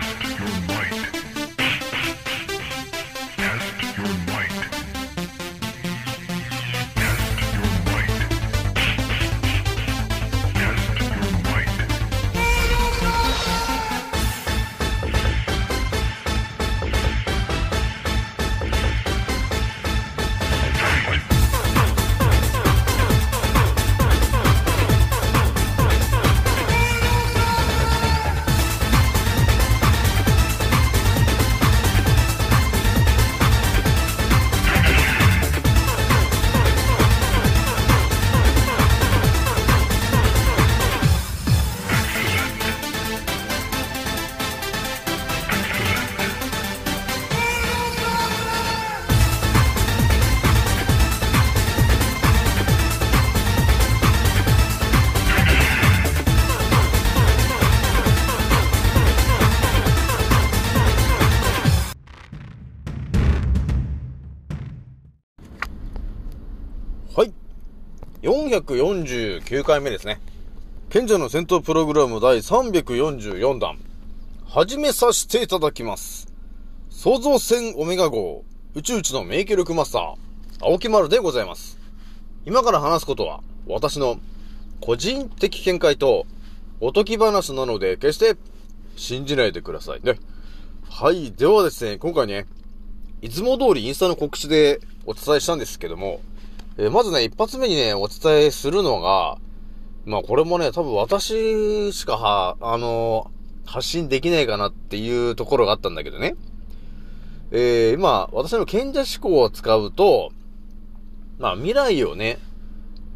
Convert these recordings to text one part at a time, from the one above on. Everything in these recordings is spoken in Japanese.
Test your might. 449回目ですね。賢者の戦闘プログラム第344弾。始めさせていただきます。創造船オメガ号、宇宙一のメイケルクマスター、青木丸でございます。今から話すことは、私の個人的見解と、おとき話なので、決して信じないでくださいね。はい。ではですね、今回ね、いつも通りインスタの告知でお伝えしたんですけども、えーまずね、一発目にね、お伝えするのが、まあこれもね、多分私しかは、あのー発信できないかなっていうところがあったんだけどね。えー、今、私の賢者思考を使うと、まあ未来をね、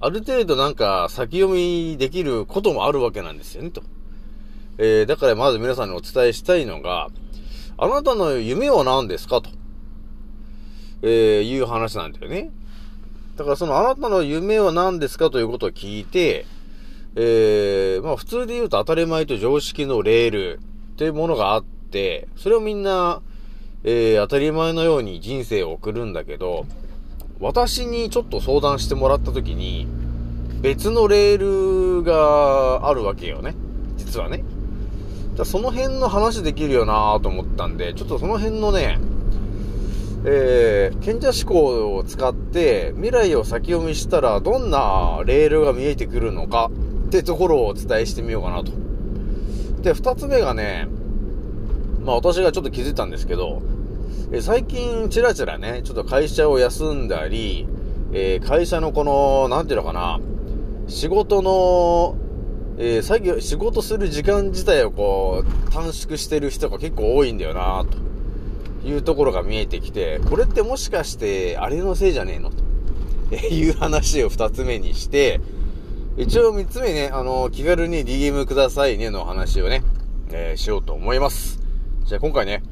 ある程度なんか先読みできることもあるわけなんですよね、と。えー、だからまず皆さんにお伝えしたいのが、あなたの夢は何ですかと。えー、いう話なんだよね。だからそのあなたの夢は何ですかということを聞いて、えー、まあ普通で言うと当たり前と常識のレールっていうものがあって、それをみんな、えー、当たり前のように人生を送るんだけど、私にちょっと相談してもらった時に、別のレールがあるわけよね。実はね。だその辺の話できるよなと思ったんで、ちょっとその辺のね、えー、賢者思考を使って未来を先読みしたらどんなレールが見えてくるのかってところをお伝えしてみようかなと。で、二つ目がね、まあ私がちょっと気づいたんですけど、え最近ちらちらね、ちょっと会社を休んだり、えー会社のこの、なんていうのかな、仕事の、えー作業、仕事する時間自体をこう、短縮してる人が結構多いんだよなと。いうところが見えてきて、これってもしかして、あれのせいじゃねえの？と いう話を二つ目にして、一応三つ目ね、あの、気軽に DM くださいねの話をね、えーしようと思います。じゃあ今回ね、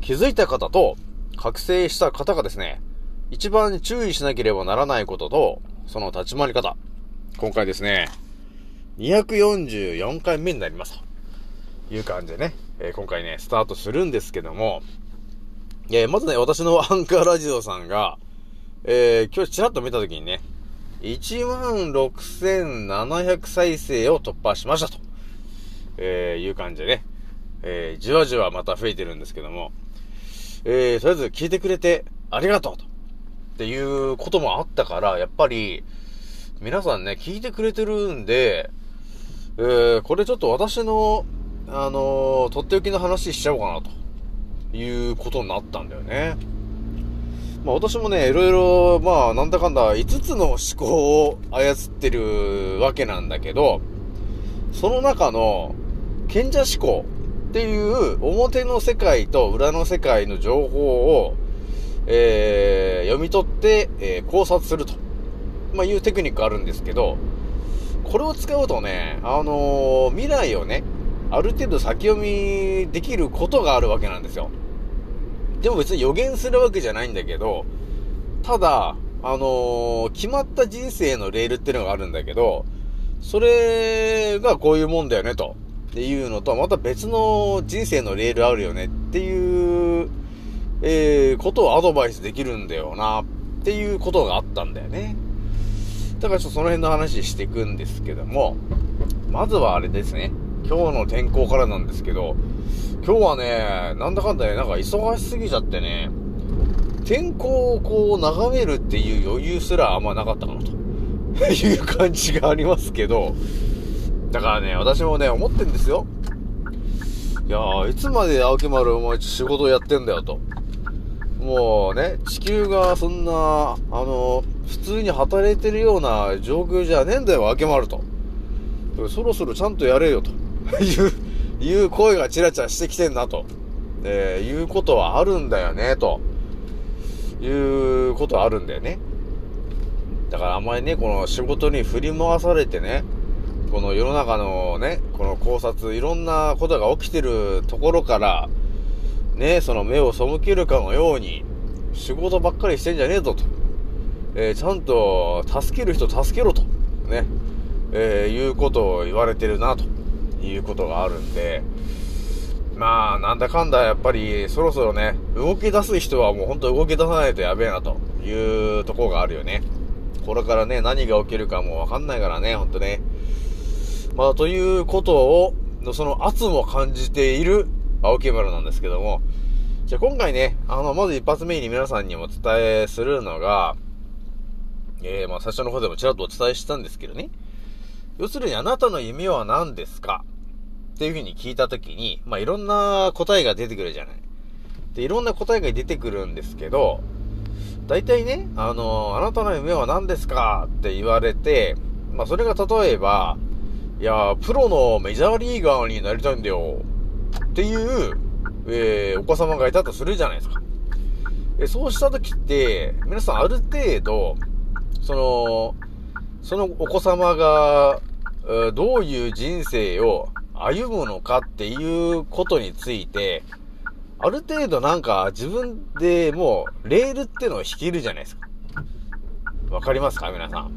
気づいた方と覚醒した方がですね、一番注意しなければならないことと、その立ち回り方。今回ですね、244回目になりますという感じでね、えー今回ね、スタートするんですけども、えーまずね、私の アンカーラジオさんが、えー今日ちらっと見たときにね、16,700再生を突破しましたと、えーいう感じでね、えーじわじわまた増えてるんですけども、えーとりあえず聞いてくれてありがとうと、っていうこともあったから、やっぱり、皆さんね、聞いてくれてるんで、えーこれちょっと私の、あのーとっておきの話しちゃおうかなと。いうことになったんだよね。まあ私もね、いろいろ、まあなんだかんだ5つの思考を操ってるわけなんだけど、その中の賢者思考っていう表の世界と裏の世界の情報を、えー読み取って、えー考察すると、まあ、いうテクニックあるんですけど、これを使うとね、あのー未来をね、ある程度先読みできることがあるわけなんですよ。でも別に予言するわけじゃないんだけど、ただ、あのー決まった人生のレールっていうのがあるんだけど、それがこういうもんだよね、と。っていうのと、また別の人生のレールあるよねっていう、えー、ことをアドバイスできるんだよな、っていうことがあったんだよね。だからちょっとその辺の話していくんですけども、まずはあれですね。今日の天候からなんですけど、今日はね、なんだかんだね、なんか忙しすぎちゃってね、天候をこう眺めるっていう余裕すらあんまなかったかなと いう感じがありますけど、だからね、私もね、思ってんですよ。いやー、いつまで青木丸お前仕事やってんだよと。もうね、地球がそんな、あの、普通に働いてるような状況じゃねえんだよ、青木丸と。そろそろちゃんとやれよと。いう、いう声がチラチラしてきてんなと。えー、いうことはあるんだよね、と。いうことはあるんだよね。だからあんまりね、この仕事に振り回されてね、この世の中のね、この考察、いろんなことが起きてるところから、ね、その目を背けるかのように、仕事ばっかりしてんじゃねえぞと。えー、ちゃんと助ける人助けろと。ね。えー、いうことを言われてるな、ということがあるんで、まあ、なんだかんだやっぱり、そろそろね、動き出す人はもうほんと動き出さないとやべえな、というところがあるよね。これからね、何が起きるかもわかんないからね、ほんとね。まあ、ということを、その圧も感じている青木村なんですけども、じゃあ今回ね、あの、まず一発目に皆さんにお伝えするのが、えー、まあ最初の方でもちらっとお伝えしたんですけどね。要するにあなたの夢は何ですか？っていうふうに聞いたときに、まあいろんな答えが出てくるじゃない。で、いろんな答えが出てくるんですけど、大体ね、あの、あなたの夢は何ですか？って言われて、まあそれが例えば、いや、プロのメジャーリーガーになりたいんだよ。っていう、えー、お子様がいたとするじゃないですか。えそうした時って、皆さんある程度、その、そのお子様が、どういう人生を歩むのかっていうことについて、ある程度なんか自分でもうレールってのを引けるじゃないですか。わかりますか皆さん。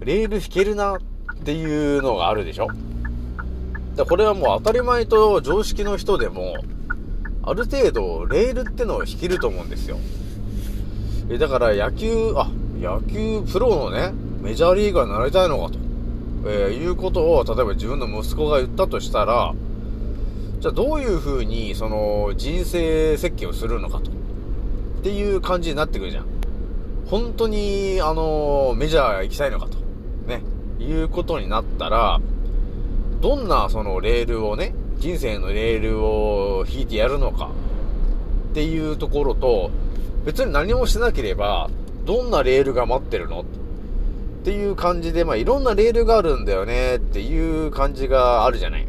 レール引けるなっていうのがあるでしょだこれはもう当たり前と常識の人でも、ある程度レールってのを引けると思うんですよ。えだから野球、あ、野球プロのね、メジャーリーガーになりたいのかと、えーいうことを、例えば自分の息子が言ったとしたら、じゃあどういう風に、その、人生設計をするのかと。っていう感じになってくるじゃん。本当に、あの、メジャー行きたいのかと。ね。いうことになったら、どんなそのレールをね、人生のレールを引いてやるのかっていうところと、別に何もしなければ、どんなレールが待ってるの？っていう感じで、まあいろんなレールがあるんだよねっていう感じがあるじゃない。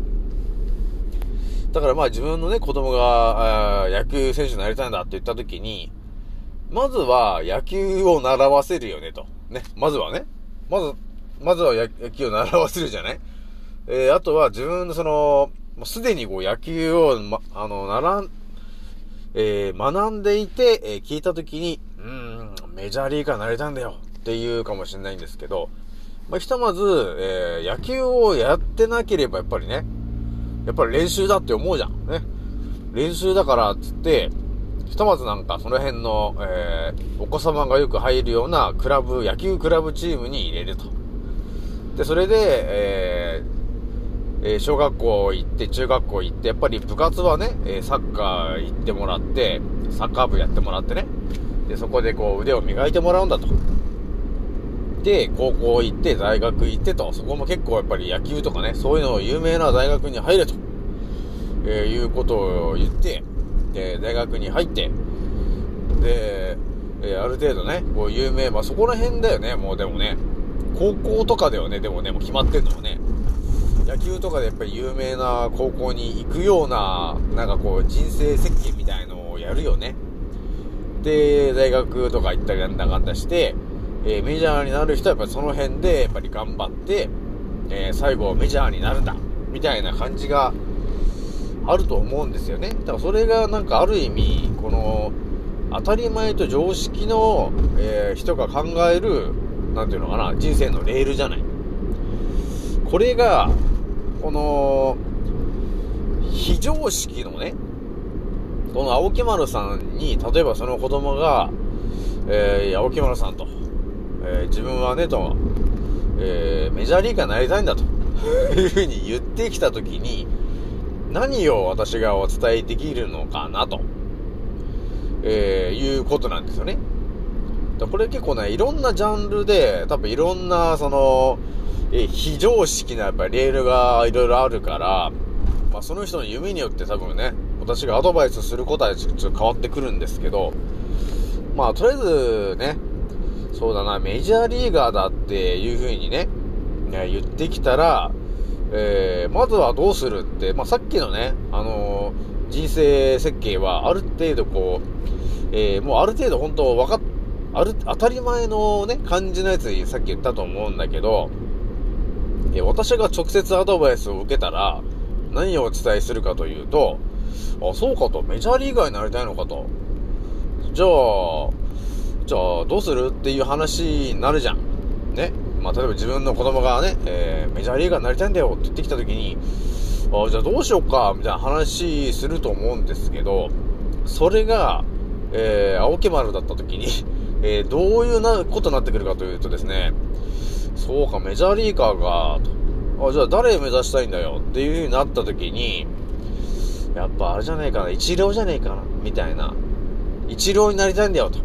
だからまあ自分のね、子供が、野球選手になりたいんだって言った時に、まずは野球を習わせるよねと。ね。まずはね。まず、まずは野球を習わせるじゃないえー、あとは自分のその、すでにこう野球を、ま、あの、習ん、えー学んでいて、えー聞いたときに、うん、メジャーリーガーになりたいんだよっていうかもしれないんですけど、まあ、ひとまず、えー野球をやってなければやっぱりね、やっぱり練習だって思うじゃん。ね。練習だからっつって、ひとまずなんかその辺の、えーお子様がよく入るようなクラブ、野球クラブチームに入れると。で、それで、えーえ小学校行って、中学校行って、やっぱり部活はね、えサッカー行ってもらって、サッカー部やってもらってね。で、そこでこう腕を磨いてもらうんだと。で、高校行って、大学行ってと、そこも結構やっぱり野球とかね、そういうのを有名な大学に入れと、えーいうことを言って、で、大学に入って、で、えーある程度ね、こう有名、まあそこら辺だよね、もうでもね、高校とかだよね、でもね、もう決まってんのもね。野球とかでやっぱり有名な高校に行くような、なんかこう人生設計みたいのをやるよね。で、大学とか行ったりなんだかんだして、えーメジャーになる人はやっぱりその辺でやっぱり頑張って、えー最後メジャーになるんだ、みたいな感じがあると思うんですよね。だからそれがなんかある意味、この、当たり前と常識の、えー人が考える、なんていうのかな、人生のレールじゃない。これが、この、非常識のね、この青木丸さんに、例えばその子供が、えー、青木丸さんと、えー自分はね、と、えーメジャーリーガーになりたいんだと、いうふうに言ってきたときに、何を私がお伝えできるのかなと、えー、いうことなんですよね。だこれ結構ね、いろんなジャンルで、多分いろんな、その、え非常識なやっぱりレールがいろいろあるから、まあその人の夢によって多分ね、私がアドバイスすることはちょっと変わってくるんですけど、まあとりあえずね、そうだな、メジャーリーガーだっていう風にね、ね言ってきたら、えー、まずはどうするって、まあさっきのね、あのー人生設計はある程度こう、えー、もうある程度本当分かっ、ある、当たり前のね、感じのやつにさっき言ったと思うんだけど、え私が直接アドバイスを受けたら、何をお伝えするかというと、あ、そうかと、メジャーリーガーになりたいのかと。じゃあ、じゃあ、どうするっていう話になるじゃん。ね。まあ、例えば自分の子供がね、えーメジャーリーガーになりたいんだよって言ってきた時に、あ、じゃあどうしようか、みたいな話すると思うんですけど、それが、えー、青木丸だった時に、えーどういうなことになってくるかというとですね、そうか、メジャーリーガーが、と。あ、じゃあ誰目指したいんだよっていう風になった時に、やっぱあれじゃねえかな、一郎じゃねえかな、みたいな。一郎になりたいんだよ、と。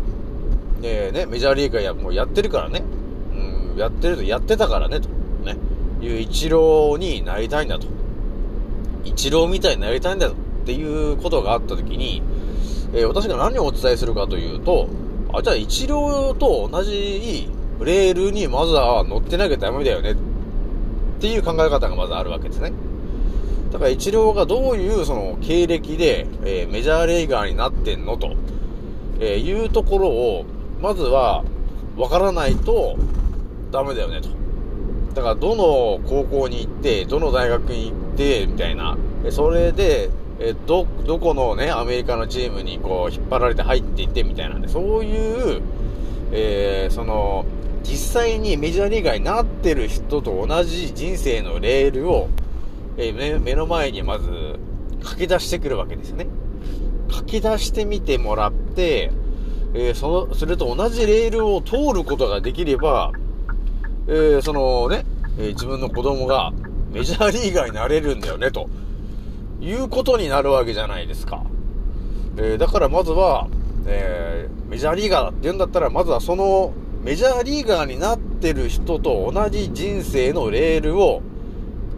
で、ね、メジャーリーガーや、もうやってるからね。うん、やってると、やってたからね、と。ね。いう一郎になりたいんだと。一郎みたいになりたいんだと。っていうことがあった時に、えー私が何をお伝えするかというと、あ、じゃあ一郎と同じレールにまずは乗ってなきゃダメだよね。っていう考え方がまずあるわけですね。だから一郎がどういうその経歴で、えーメジャーリーガーになってんのと、えーいうところを、まずは分からないとダメだよねと。だからどの高校に行って、どの大学に行って、みたいな。それで、えど、どこのね、アメリカのチームにこう引っ張られて入っていってみたいなんで、そういう、えーその、実際にメジャーリーガーになってる人と同じ人生のレールを、えー目目の前にまず書き出してくるわけですよね。書き出してみてもらって、えーその、それと同じレールを通ることができれば、えーそのね、えー自分の子供がメジャーリーガーになれるんだよね、ということになるわけじゃないですか。えだからまずは、えメジャーリーガーって言うんだったら、まずはそのメジャーリーガーになってる人と同じ人生のレールを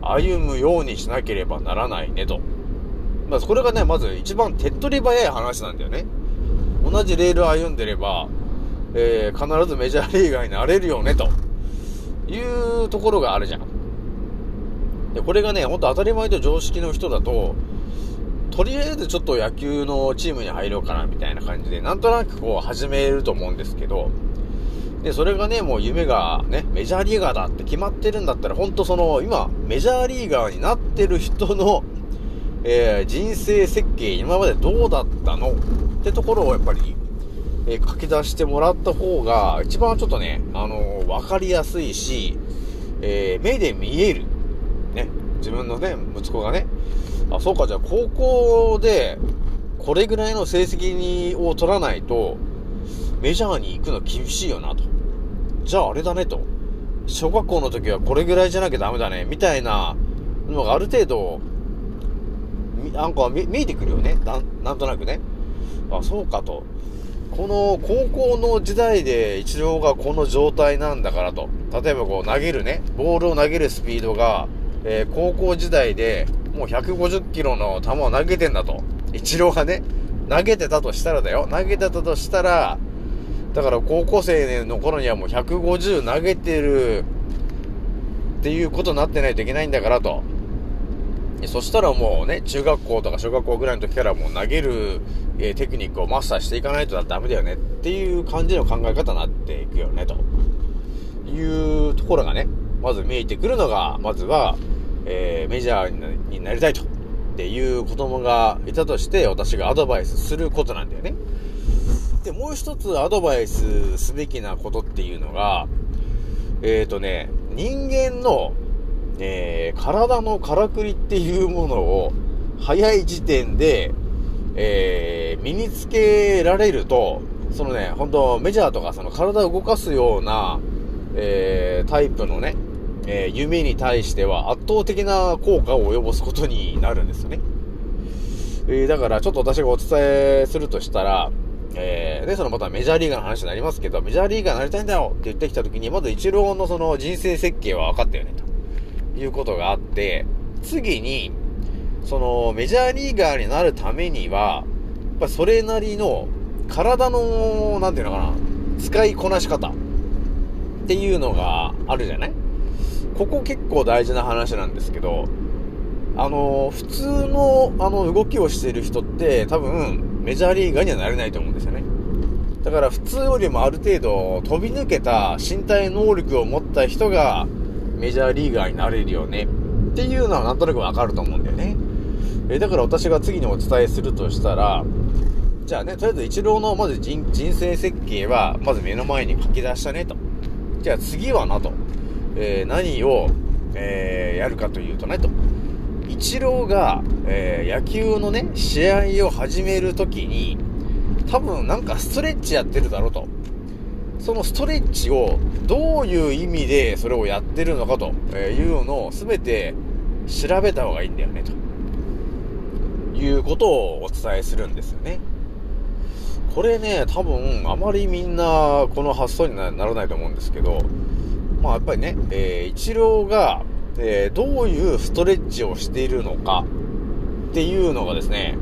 歩むようにしなければならないねと。まあ、これがね、まず一番手っ取り早い話なんだよね。同じレールを歩んでれば、えー必ずメジャーリーガーになれるよね、というところがあるじゃん。で、これがね、ほんと当たり前と常識の人だと、とりあえずちょっと野球のチームに入ろうかな、みたいな感じで、なんとなくこう始めると思うんですけど、で、それがね、もう夢がね、メジャーリーガーだって決まってるんだったら、ほんとその、今、メジャーリーガーになってる人の、えー人生設計、今までどうだったのってところをやっぱり、えー書き出してもらった方が、一番ちょっとね、あのーわかりやすいし、えー目で見える。ね、自分のね、息子がね、あ、そうか、じゃあ高校で、これぐらいの成績にを取らないと、メジャーに行くの厳しいよなと。じゃああれだねと。小学校の時はこれぐらいじゃなきゃダメだね、みたいなのがある程度、みなんか見見えてくるよね。なんとなくね。あ、そうかと。この高校の時代で一郎がこの状態なんだからと。例えばこう投げるね、ボールを投げるスピードが、えー高校時代でもう150キロの球を投げてんだと。一郎がね、投げてたとしたらだよ。投げてたとしたら、だから高校生の頃にはもう150投げてるっていうことになってないといけないんだからと。そしたらもうね、中学校とか小学校ぐらいの時からもう投げる、えーテクニックをマスターしていかないとダメだよねっていう感じの考え方になっていくよね、というところがね、まず見えてくるのが、まずは、えーメジャーになりたいと。っていう子供がいたとして、私がアドバイスすることなんだよね。で、もう一つアドバイスすべきなことっていうのが、えっ、ー、とね、人間の、えー体のからくりっていうものを、早い時点で、えー身につけられると、そのね、本当メジャーとかその体を動かすような、えータイプのね、えー夢に対しては圧倒的な効果を及ぼすことになるんですよね。えーだからちょっと私がお伝えするとしたら、えー、で、そのまたメジャーリーガーの話になりますけど、メジャーリーガーになりたいんだよって言ってきた時に、まず一郎のその人生設計は分かったよね、いうことがあって、次に、そのメジャーリーガーになるためには、やっぱそれなりの体の、なんていうのかな、使いこなし方っていうのがあるじゃない？ここ結構大事な話なんですけど、あの、普通の、あの、動きをしている人って、多分、メジャーリーガーにはなれないと思うんですよね。だから、普通よりもある程度、飛び抜けた身体能力を持った人が、メジャーリーガーになれるよね。っていうのはなんとなくわかると思うんだよね。え、だから私が次にお伝えするとしたら、じゃあね、とりあえず一郎のまず人生設計は、まず目の前に書き出したねと。じゃあ次はなと。えー何を、えーやるかというとねと。一郎が、えー野球のね、試合を始めるときに、多分なんかストレッチやってるだろうと。そのストレッチをどういう意味でそれをやってるのかというのを全て調べた方がいいんだよねと。いうことをお伝えするんですよね。これね、多分あまりみんなこの発想にならないと思うんですけど、まあやっぱりね、えー、一郎が、えーどういうストレッチをしているのかっていうのがですね、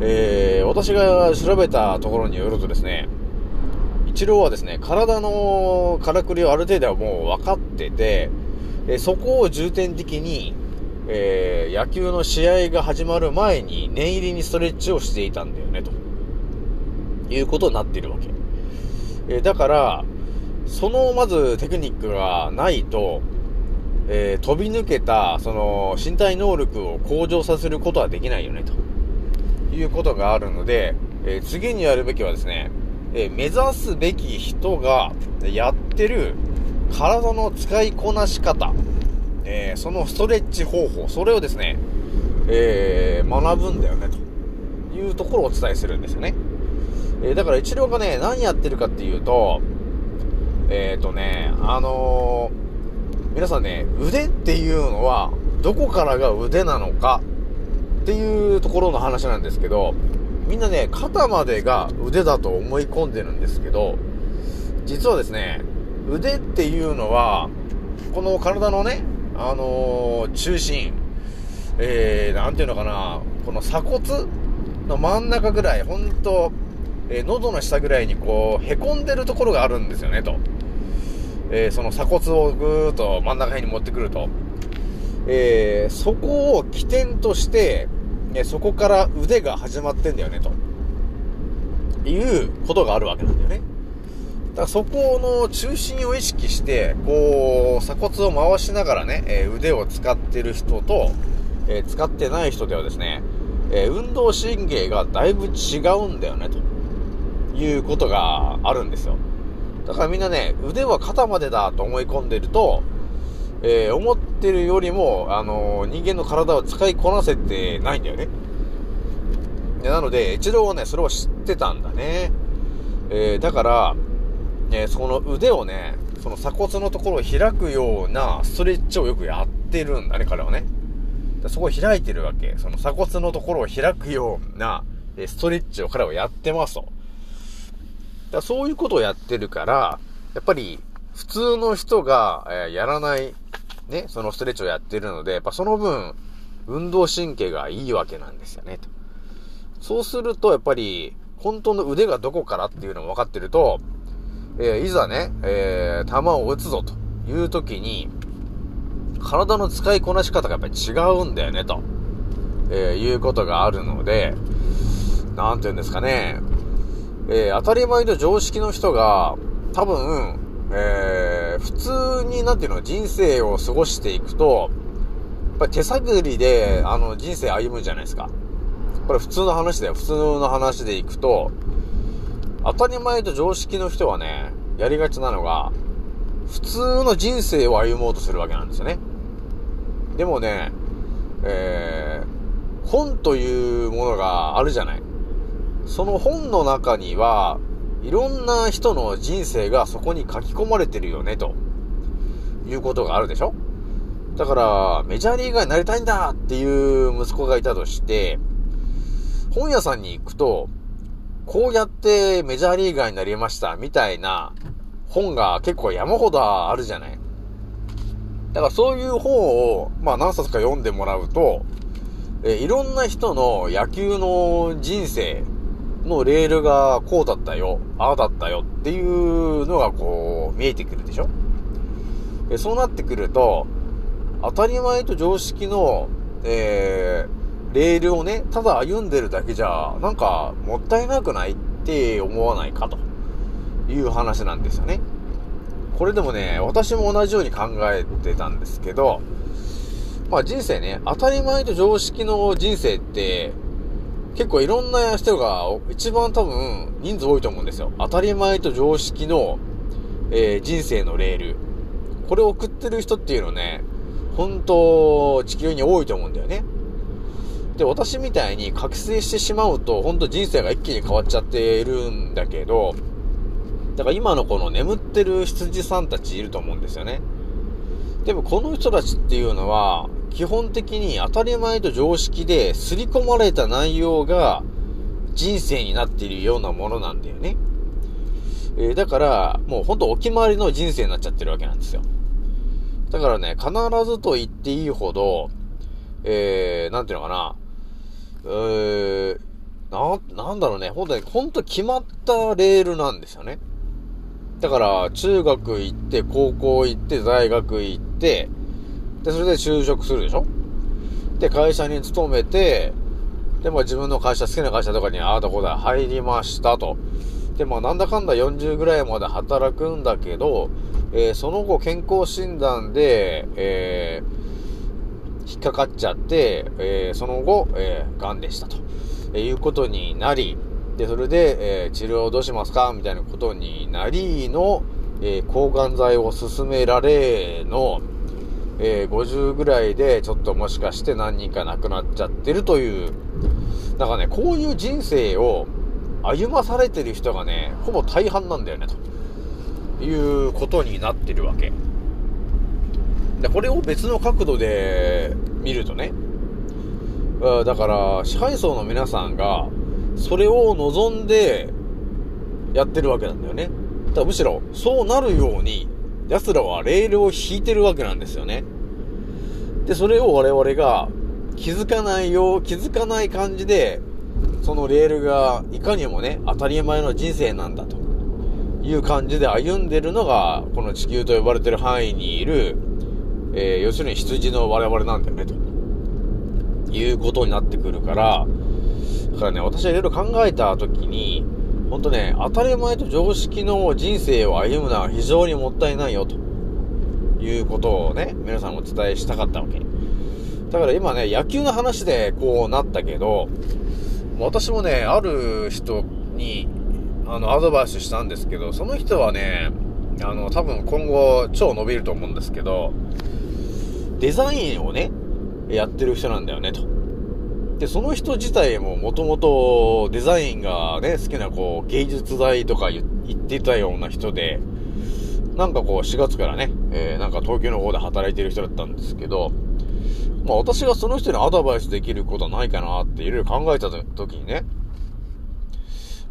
えー私が調べたところによるとですね、一郎はですね、体のからくりをある程度はもう分かってて、えそこを重点的に、えー野球の試合が始まる前に念入りにストレッチをしていたんだよね、ということになっているわけ。えだから、そのまずテクニックがないと、えー飛び抜けた、その、身体能力を向上させることはできないよね、ということがあるので、えー次にやるべきはですね、え目指すべき人がやってる体の使いこなし方、えそのストレッチ方法、それをですね、え学ぶんだよね、というところをお伝えするんですよね。えだから一郎がね、何やってるかっていうと、えっ、とね、あのー皆さんね、腕っていうのは、どこからが腕なのかっていうところの話なんですけど、みんなね、肩までが腕だと思い込んでるんですけど、実はですね、腕っていうのは、この体のね、あのー中心、えー、なんていうのかな、この鎖骨の真ん中ぐらい、ほんと、えー喉の下ぐらいにこう、凹んでるところがあるんですよね、と。えーその鎖骨をぐーっと真ん中辺に持ってくると。えーそこを起点として、えーそこから腕が始まってんだよね、と。いうことがあるわけなんだよね。だからそこの中心を意識して、こう、鎖骨を回しながらね、えー腕を使ってる人と、えー使ってない人ではですね、えー運動神経がだいぶ違うんだよね、ということがあるんですよ。だからみんなね、腕は肩までだと思い込んでると、えー思ってるよりも、あのー人間の体を使いこなせてないんだよね。なので、一郎はね、それを知ってたんだね。えーだから、えその腕をね、その鎖骨のところを開くようなストレッチをよくやってるんだね、彼はね。そこを開いてるわけ。その鎖骨のところを開くような、ストレッチを彼はやってますと。だそういうことをやってるから、やっぱり、普通の人が、えーやらない、ね、そのストレッチをやってるので、やっぱその分、運動神経がいいわけなんですよね、と。そうすると、やっぱり、本当の腕がどこからっていうのも分かってると、えーいざね、えー球を打つぞという時に、体の使いこなし方がやっぱり違うんだよね、と、えーいうことがあるので、なんて言うんですかね、えー当たり前の常識の人が、多分、えー普通になんていうの、人生を過ごしていくと、やっぱり手探りで、あの、人生歩むじゃないですか。これ普通の話だよ。普通の話でいくと、当たり前と常識の人はね、やりがちなのが、普通の人生を歩もうとするわけなんですよね。でもね、えー、本というものがあるじゃない。その本の中には、いろんな人の人生がそこに書き込まれてるよね、ということがあるでしょ？だから、メジャーリーガーになりたいんだっていう息子がいたとして、本屋さんに行くと、こうやってメジャーリーガーになりました、みたいな本が結構山ほどあるじゃない？だからそういう本を、まあ何冊か読んでもらうと、えいろんな人の野球の人生のレールがこうだったよ、ああだったよっていうのがこう見えてくるでしょ？えーそうなってくると、当たり前と常識の、えーレールをね、ただ歩んでるだけじゃ、なんかもったいなくないって思わないかという話なんですよね。これでもね、私も同じように考えてたんですけど、まあ人生ね、当たり前と常識の人生って、結構いろんな人が一番多分人数多いと思うんですよ。当たり前と常識の、えー人生のレール。これを送ってる人っていうのね、本当地球に多いと思うんだよね。で、私みたいに覚醒してしまうと、本当人生が一気に変わっちゃっているんだけど、だから今のこの眠ってる羊さんたちいると思うんですよね。でもこの人たちっていうのは、基本的に当たり前と常識で刷り込まれた内容が人生になっているようなものなんだよね。えーだから、もうほんとお決まりの人生になっちゃってるわけなんですよ。だからね、必ずと言っていいほど、えー、なんていうのかな、えー、な、なんだろうね、ほんとに、ほんと決まったレールなんですよね。だから、中学行って、高校行って、大学行って、で、それで就職するでしょ？で、会社に勤めて、で、まあ自分の会社、好きな会社とかに、ああだこだ入りましたと。で、まあなんだかんだ40ぐらいまで働くんだけど、えーその後健康診断で、えー引っかかっちゃって、えーその後、えー、癌でしたと、えーいうことになり、で、それで、えー治療どうしますか？みたいなことになりの、えー抗がん剤を勧められの、えー50ぐらいでちょっともしかして何人か亡くなっちゃってるという、だからね、こういう人生を歩まされてる人がね、ほぼ大半なんだよね、ということになってるわけ。で、これを別の角度で見るとね、だから、支配層の皆さんが、それを望んでやってるわけなんだよね。だからむしろ、そうなるように、奴らはレールを引いてるわけなんですよね。で、それを我々が気づかないよう、気づかない感じで、そのレールがいかにもね、当たり前の人生なんだという感じで歩んでるのが、この地球と呼ばれてる範囲にいる、えー要するに羊の我々なんだよね、ということになってくるから、だからね、私はいろいろ考えたときに、ほんとね、当たり前と常識の人生を歩むのは非常にもったいないよ、ということをね、皆さんお伝えしたかったわけ。だから今ね、野球の話でこうなったけど、私もね、ある人に、あの、アドバイスしたんですけど、その人はね、あの、多分今後超伸びると思うんですけど、デザインをね、やってる人なんだよね、と。で、その人自体ももともとデザインがね、好きなこう、芸術大とか言ってたような人で、なんかこう、4月からね、えーなんか東京の方で働いてる人だったんですけど、まあ私がその人にアドバイスできることはないかなっていろいろ考えた時にね、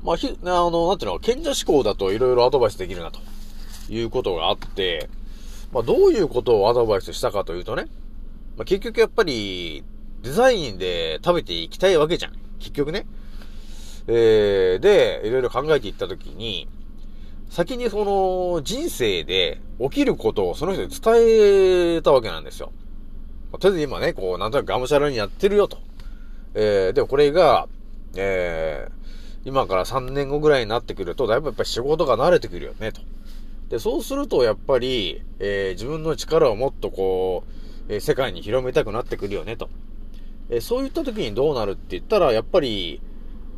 まあひ、あの、なんていうの、賢者思考だといろいろアドバイスできるなということがあって、まあどういうことをアドバイスしたかというとね、まあ結局やっぱりデザインで食べていきたいわけじゃん。結局ね。えー、で、いろいろ考えていったときに、先にその人生で起きることをその人に伝えたわけなんですよ。まあとりあえず今ね、こう、なんとなくがむしゃらにやってるよと。えー、でもこれが、えー、今から3年後ぐらいになってくると、だいぶやっぱり仕事が慣れてくるよね、と。で、そうするとやっぱり、えー、自分の力をもっとこう、え世界に広めたくなってくるよね、と。えそういった時にどうなるって言ったら、やっぱり、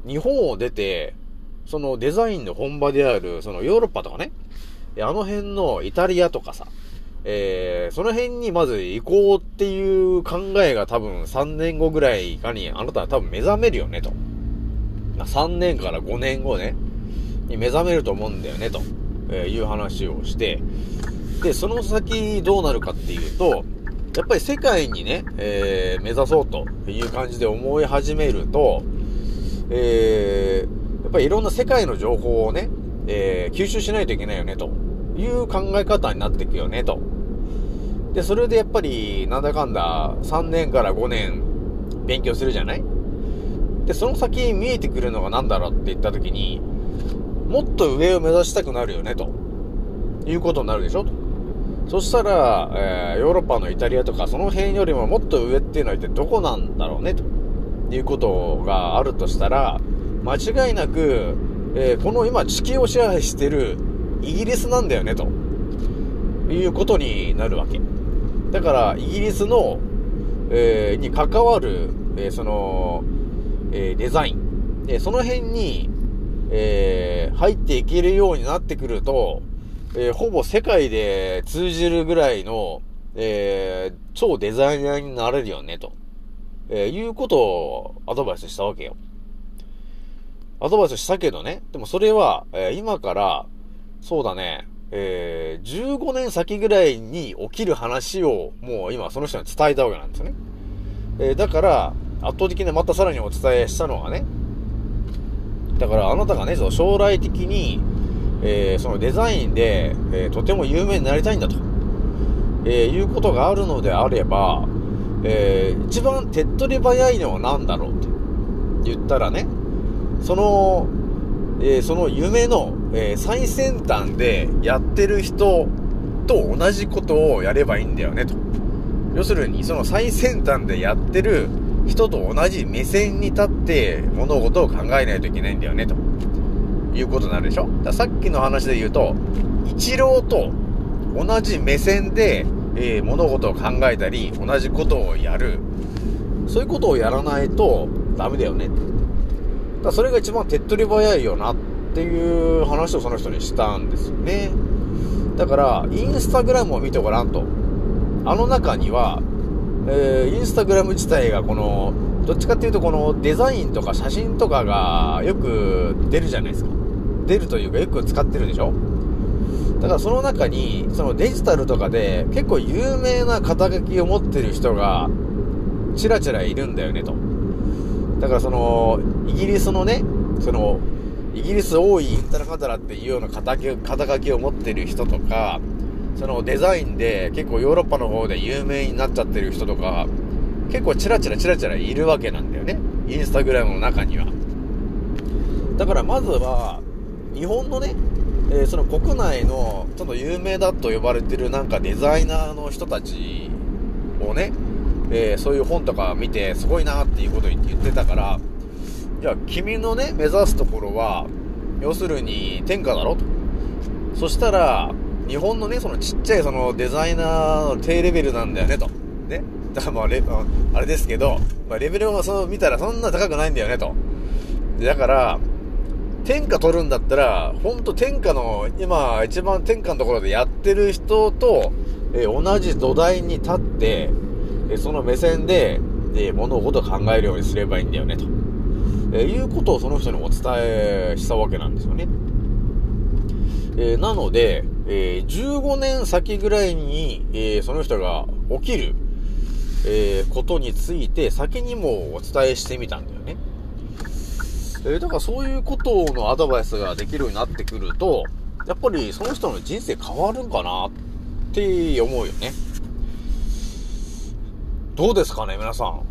日本を出て、そのデザインの本場である、そのヨーロッパとかね、あの辺のイタリアとかさ、えーその辺にまず行こうっていう考えが多分3年後ぐらいかにあなたは多分目覚めるよねと。3年から5年後ね、に目覚めると思うんだよねと、えいう話をして、で、その先どうなるかっていうと、やっぱり世界にね、えー目指そうという感じで思い始めると、えー、やっぱりいろんな世界の情報をね、えー、吸収しないといけないよね、という考え方になっていくよね、と。で、それでやっぱり、なんだかんだ、3年から5年、勉強するじゃない？で、その先に見えてくるのが何だろうって言った時に、もっと上を目指したくなるよね、と。いうことになるでしょと。そしたら、えー、ヨーロッパのイタリアとかその辺よりももっと上っていうのは一体どこなんだろうね、ということがあるとしたら、間違いなく、えー、この今地球を支配してるイギリスなんだよね、ということになるわけ。だから、イギリスの、えー、に関わる、えー、その、え、デザイン。で、その辺に、え、入っていけるようになってくると、えー、ほぼ世界で通じるぐらいの、えー、超デザイナーになれるよね、と、えー、いうことをアドバイスしたわけよ。アドバイスしたけどね、でもそれは、えー、今から、そうだね、えー、15年先ぐらいに起きる話を、もう今その人に伝えたわけなんですよね。えー、だから、圧倒的にまたさらにお伝えしたのはね、だからあなたがね、将来的に、えー、そのデザインで、えー、とても有名になりたいんだと、えー、いうことがあるのであれば、えー、一番手っ取り早いのは何だろうって言ったらね、その、えー、その夢の、えー、最先端でやってる人と同じことをやればいいんだよねと。要するに、その最先端でやってる人と同じ目線に立って物事を考えないといけないんだよねと。いうことになるでしょ？ださっきの話で言うと、一郎と同じ目線で、えー、物事を考えたり、同じことをやる。そういうことをやらないとダメだよね。だそれが一番手っ取り早いよなっていう話をその人にしたんですよね。だから、インスタグラムを見てごらんと。あの中には、えー、インスタグラム自体がこの、どっちかっていうとこのデザインとか写真とかがよく出るじゃないですか。出るというかよく使ってるでしょ？だからその中に、そのデジタルとかで結構有名な肩書きを持ってる人がチラチラいるんだよねと。だからその、イギリスのね、その、イギリス多いインタラカタラっていうような肩書きを持ってる人とか、そのデザインで結構ヨーロッパの方で有名になっちゃってる人とか、結構チラチラチラチラいるわけなんだよね。インスタグラムの中には。だからまずは、日本のね、えー、その国内のちょっと有名だと呼ばれてるなんかデザイナーの人たちをね、えー、そういう本とか見てすごいなっていうことを言ってたから、いや、君のね、目指すところは、要するに天下だろと。そしたら、日本のね、そのちっちゃいそのデザイナーの低レベルなんだよねと。ね。だからまあレ、あれですけど、まあ、レベルをそう見たらそんな高くないんだよねと。だから、天下取るんだったら、ほんと天下の、今、一番天下のところでやってる人と、えー、同じ土台に立って、えー、その目線で、えー、物事を考えるようにすればいいんだよね、と、えいうことをその人にお伝えしたわけなんですよね。えなので、え15年先ぐらいに、えその人が起きる、えことについて先にもお伝えしてみたんだよね。え、だからそういうことのアドバイスができるようになってくると、やっぱりその人の人生変わるんかなって思うよね。どうですかね、皆さん。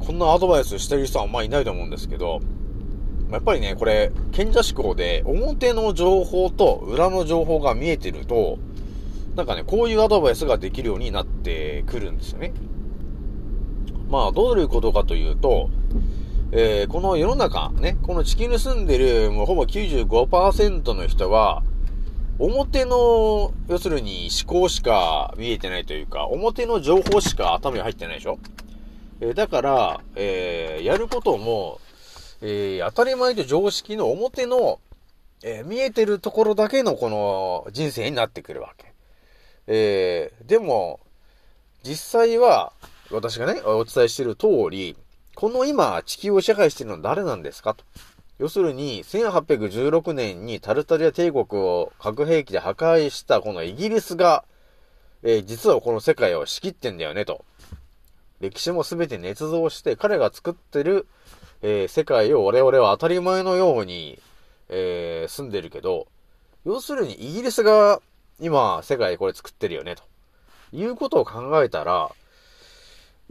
こんなアドバイスしてる人はあんまいないと思うんですけど、やっぱりね、これ、賢者思考で、表の情報と裏の情報が見えてると、なんかね、こういうアドバイスができるようになってくるんですよね。まあ、どういうことかというと、えー、この世の中、ね、この地球に住んでる、もうほぼ95%の人は、表の、要するに思考しか見えてないというか、表の情報しか頭に入ってないでしょ？えー、だから、えー、やることも、えー、当たり前と常識の表の、えー、見えてるところだけのこの人生になってくるわけ。えー、でも、実際は、私がね、お伝えしてる通り、この今、地球を支配しているのは誰なんですかと。要するに、1816年にタルタリア帝国を核兵器で破壊したこのイギリスが、えー、実はこの世界を仕切ってんだよねと。歴史もすべて捏造して彼が作ってる、えー世界を我々は当たり前のように、えー住んでるけど、要するにイギリスが今世界これ作ってるよね、ということを考えたら、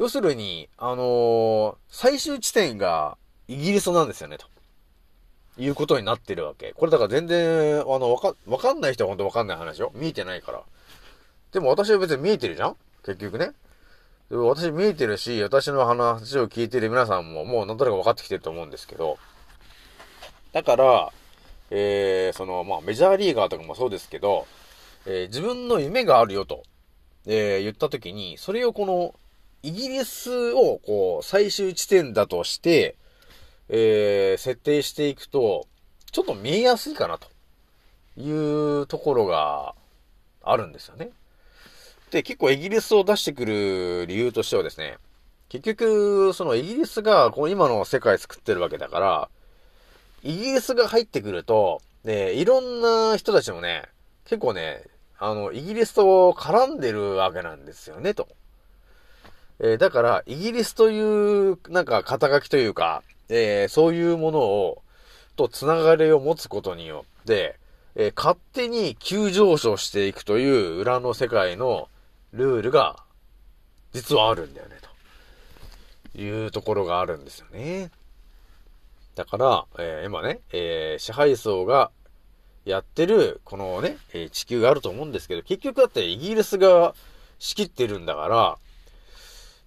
要するに、あのー最終地点がイギリスなんですよね、と。いうことになってるわけ。これだから全然、あの、わか、わかんない人は本当わかんない話よ。見えてないから。でも私は別に見えてるじゃん？結局ね。でも私見えてるし、私の話を聞いてる皆さんももうなんとなく分かってきてると思うんですけど。だから、えー、その、まあ、メジャーリーガーとかもそうですけど、えー自分の夢があるよと、えー言ったときに、それをこの、イギリスをこう、最終地点だとして、えー設定していくと、ちょっと見えやすいかなというところがあるんですよね。で、結構イギリスを出してくる理由としてはですね、結局、そのイギリスがこう今の世界作ってるわけだから、イギリスが入ってくると、ね、いろんな人たちもね、結構ね、あの、イギリスと絡んでるわけなんですよね、と。えーだから、イギリスという、なんか、肩書きというか、えーそういうものを、とつながりを持つことによって、えー勝手に急上昇していくという裏の世界のルールが、実はあるんだよね、というところがあるんですよね。だから、えー今ね、えー支配層がやってる、このね、えー地球があると思うんですけど、結局だってイギリスが仕切ってるんだから、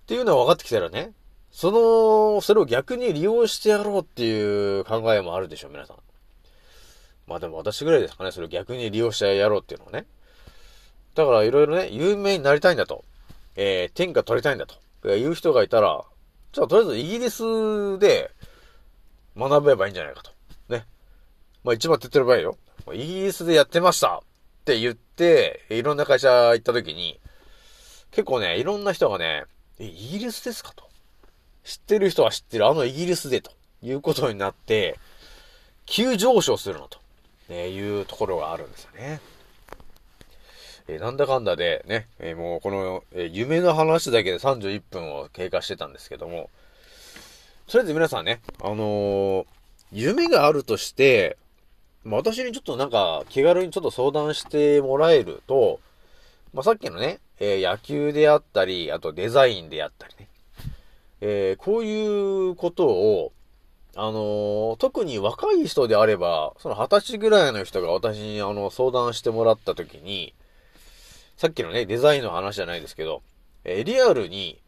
っていうのは分かってきたらね、その、それを逆に利用してやろうっていう考えもあるでしょ、皆さん。まあでも私ぐらいですかね、それを逆に利用してやろうっていうのはね。だからいろいろね、有名になりたいんだと。えー、天下取りたいんだと。えーいう人がいたら、じゃあとりあえずイギリスで学べばいいんじゃないかと。ね。まあ一番手っ取り早いよ。イギリスでやってましたって言って、いろんな会社行った時に、結構ね、いろんな人がね、え、イギリスですかと。知ってる人は知ってる、あのイギリスでということになって、急上昇するのと、ね、いうところがあるんですよね。えなんだかんだでね、えもうこの、え夢の話だけで31分を経過してたんですけども、とりあえず皆さんね、あの夢があるとして、まあ私にちょっとなんか気軽にちょっと相談してもらえると、まあさっきのね、えー野球であったり、あとデザインであったりね、えーこういうことを、あのー特に若い人であれば、その二十歳ぐらいの人が私にあの相談してもらった時に、さっきのね、デザインの話じゃないですけど、えーリアルに、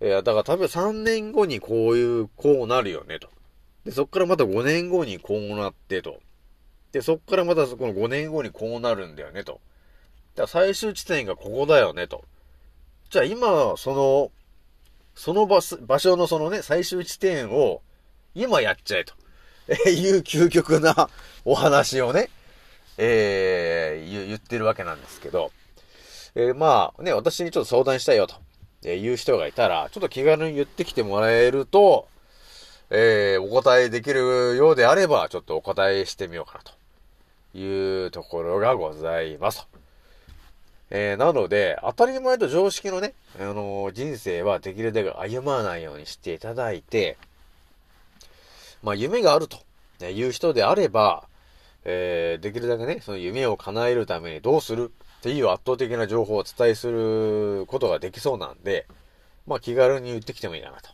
えーだから多分3年後にこういう、こうなるよねと。で、そっからまた5年後にこうなってと。で、そっからまたそこの5年後にこうなるんだよねと。だから最終地点がここだよねと。じゃあ今、その、その場所のそのね、最終地点を今やっちゃえと。えいう究極なお話をね、えー言ってるわけなんですけど、えーまあね、私にちょっと相談したいよと、えーいう人がいたら、ちょっと気軽に言ってきてもらえると、えーお答えできるようであれば、ちょっとお答えしてみようかなというところがございます。えーなので、当たり前と常識のね、あのー人生はできるだけ歩まないようにしていただいて、まあ、夢があるとねいう人であれば、えーできるだけね、その夢を叶えるためにどうするっていう圧倒的な情報をお伝えすることができそうなんで、まあ、気軽に言ってきてもいいかなと。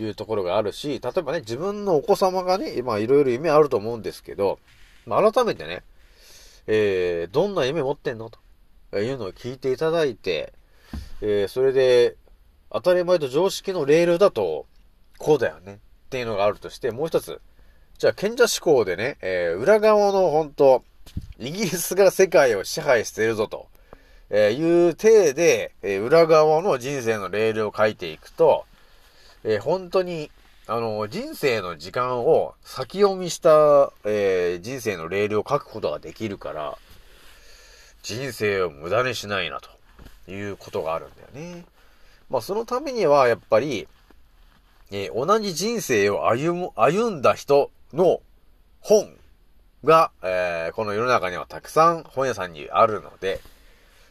いうところがあるし、例えばね、自分のお子様がね、まあ、いろいろ夢あると思うんですけど、まあ、改めてね、えーどんな夢持ってんのと。いうのを聞いていただいて、えーそれで、当たり前と常識のレールだと、こうだよね。っていうのがあるとして、もう一つ、じゃあ、賢者思考でね、えー裏側の本当イギリスが世界を支配しているぞと、えーいう体で、えー裏側の人生のレールを書いていくと、えー本当に、あの、人生の時間を先読みした、えー人生のレールを書くことができるから、人生を無駄にしないな、ということがあるんだよね。まあ、そのためには、やっぱり、えー同じ人生を歩む、歩んだ人の本が、えーこの世の中にはたくさん本屋さんにあるので、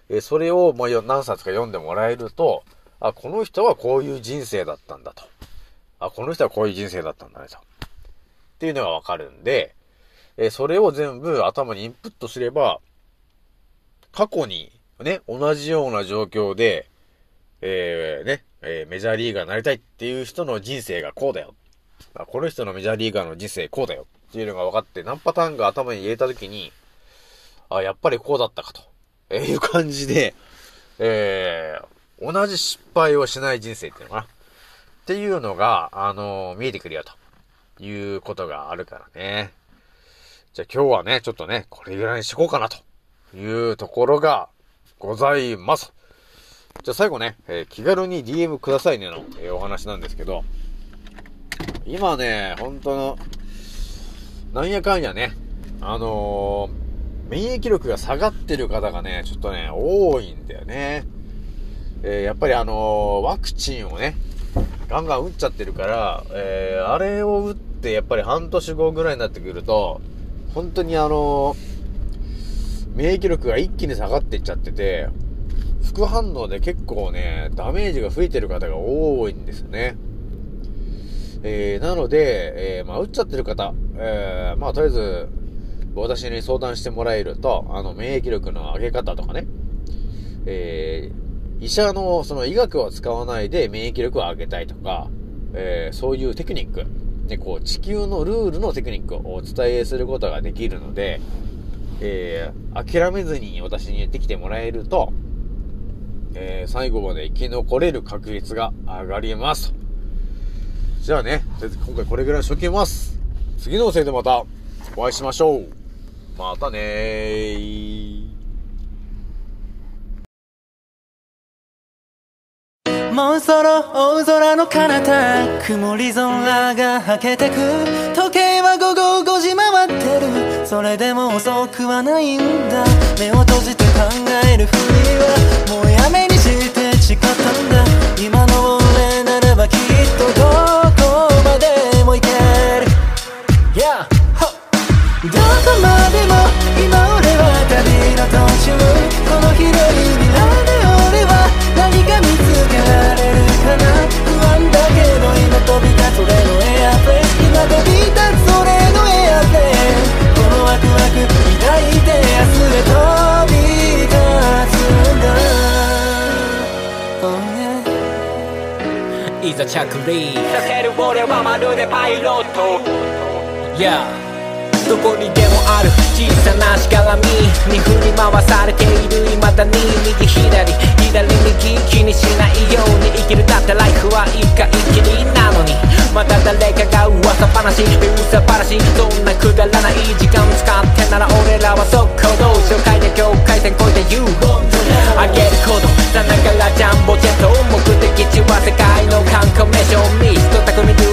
えーそれを、まあ、何冊か読んでもらえると、あ、この人はこういう人生だったんだと。あ、この人はこういう人生だったんだね、と。っていうのがわかるんで、えーそれを全部頭にインプットすれば、過去に、ね、同じような状況で、えー、ね、えーメジャーリーガーになりたいっていう人の人生がこうだよ。あこの人のメジャーリーガーの人生こうだよっていうのが分かって何パターンが頭に入れたときに、あ、やっぱりこうだったかと、えーいう感じで、えー、同じ失敗をしない人生っていうのかな。っていうのが、あのー見えてくるよということがあるからね。じゃあ今日はね、ちょっとね、これぐらいにしとこうかなというところがございます。じゃあ最後ね、えー気軽に DM くださいねの、えーお話なんですけど、今ね、本当の、なんやかんやね、あのー免疫力が下がってる方がね、ちょっとね、多いんだよね。えやっぱりあのワクチンをね、ガンガン打っちゃってるから、えーあれを打ってやっぱり半年後ぐらいになってくると、本当にあのー免疫力が一気に下がっていっちゃってて、副反応で結構ね、ダメージが増えてる方が多いんですよね。えー、なので、えー、まあ、打っちゃってる方、えー、まあ、とりあえず、私に相談してもらえると、あの、免疫力の上げ方とかね、えー、医者のその医学を使わないで免疫力を上げたいとか、えー、そういうテクニック、ね、こう、地球のルールのテクニックをお伝えすることができるので、えー、諦めずに私に言ってきてもらえると、えー、最後まで生き残れる確率が上がります。じゃあね、今回これぐらいしときます。次のせいでまたお会いしましょう。またねー。もうそろ大空の彼方曇り空がはけてく時計は午後5時回ってるそれでも遅くはないんだ。目を閉じて考えるふりはもうやめにして誓ったんだ。今の俺ならばきっとどこまでも行ける。Yeah! どこまでも今俺は旅の途中。この広い未来抱いて明日へ飛び立つんだ Oh yeah いざ着陸させる俺はまるでパイロット Yeah どこにでもある。小さなしがらみに振り回されている未だに右左。左右気にしないように生きる。だってライフは一回きりなのに。また誰かが噂話噂話そんなくだらない時間使ってなら俺らは速攻動紹介で境界線越えて言うあげることさながらジャンボジェット。目的地は世界の観光名所。ミスト匠